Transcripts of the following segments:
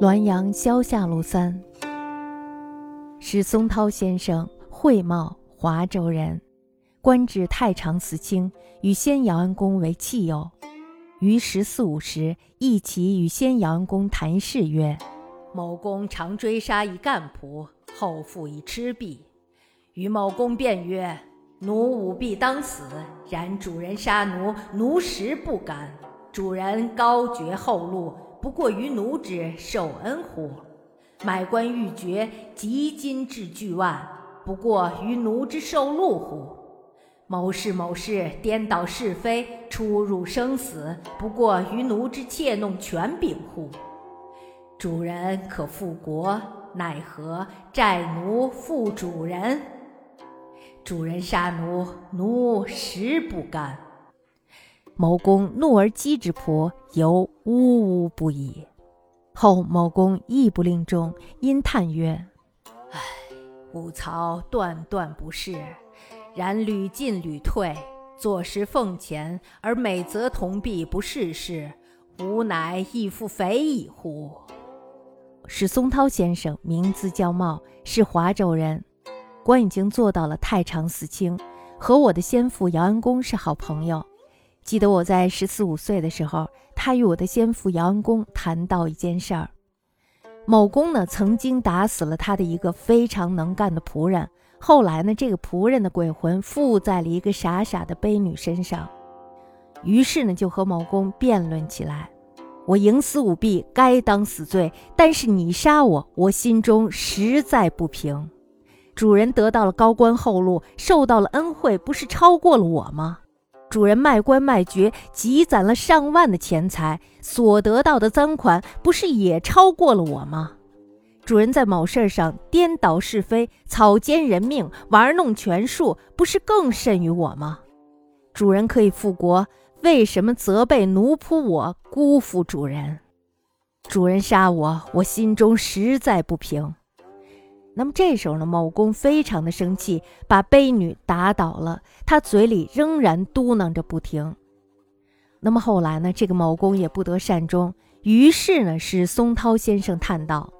滦阳萧下路三，史松涛先生，会茂，华州人，官至太常寺卿，与先姚安公为戚友。于十四五时，一起与先姚安公谈事曰：“某公常追杀一干仆，后复以吃毙。与某公辩曰：‘奴武必当死，然主人杀奴，奴实不敢。主人高爵厚禄。’”不过于奴之受恩乎？买官欲爵，及金至巨万，不过于奴之受禄乎？谋事某事，颠倒是非，出入生死，不过于奴之窃弄权柄乎？主人可复国，奈何债奴负主人？主人杀奴，奴实不甘。某公怒而击之仆，犹呜呜不已。后某公亦不令终，因叹曰：“唉，吾曹断断不是，然屡进屡退，坐实奉前，而美则同弊不事事，吾乃亦复肥矣乎？”史松涛先生名字叫茂，是华州人，官已经做到了太常寺卿，和我的先父姚安公是好朋友。记得我在十四五岁的时候，他与我的先父姚安公谈到一件事儿。某公呢曾经打死了他的一个非常能干的仆人，后来呢这个仆人的鬼魂附在了一个傻傻的卑女身上，于是呢就和某公辩论起来。我营私舞弊，该当死罪，但是你杀我，我心中实在不平。主人得到了高官厚禄，受到了恩惠，不是超过了我吗？主人卖官卖爵，积攒了上万的钱财，所得到的赃款不是也超过了我吗？主人在某事上颠倒是非，草菅人命，玩弄权术，不是更甚于我吗？主人可以复国，为什么责备奴仆我辜负主人？主人杀我，我心中实在不平。那么这时候呢，某公非常的生气，把卑女打倒了。他嘴里仍然嘟囔着不停。那么后来呢，这个某公也不得善终。于是呢，是松涛先生叹道：“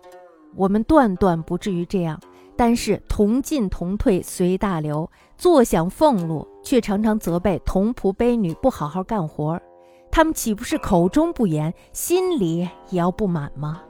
我们断断不至于这样，但是同进同退随大流，坐享俸禄，却常常责备同仆卑女不好好干活。他们岂不是口中不言，心里也要不满吗？”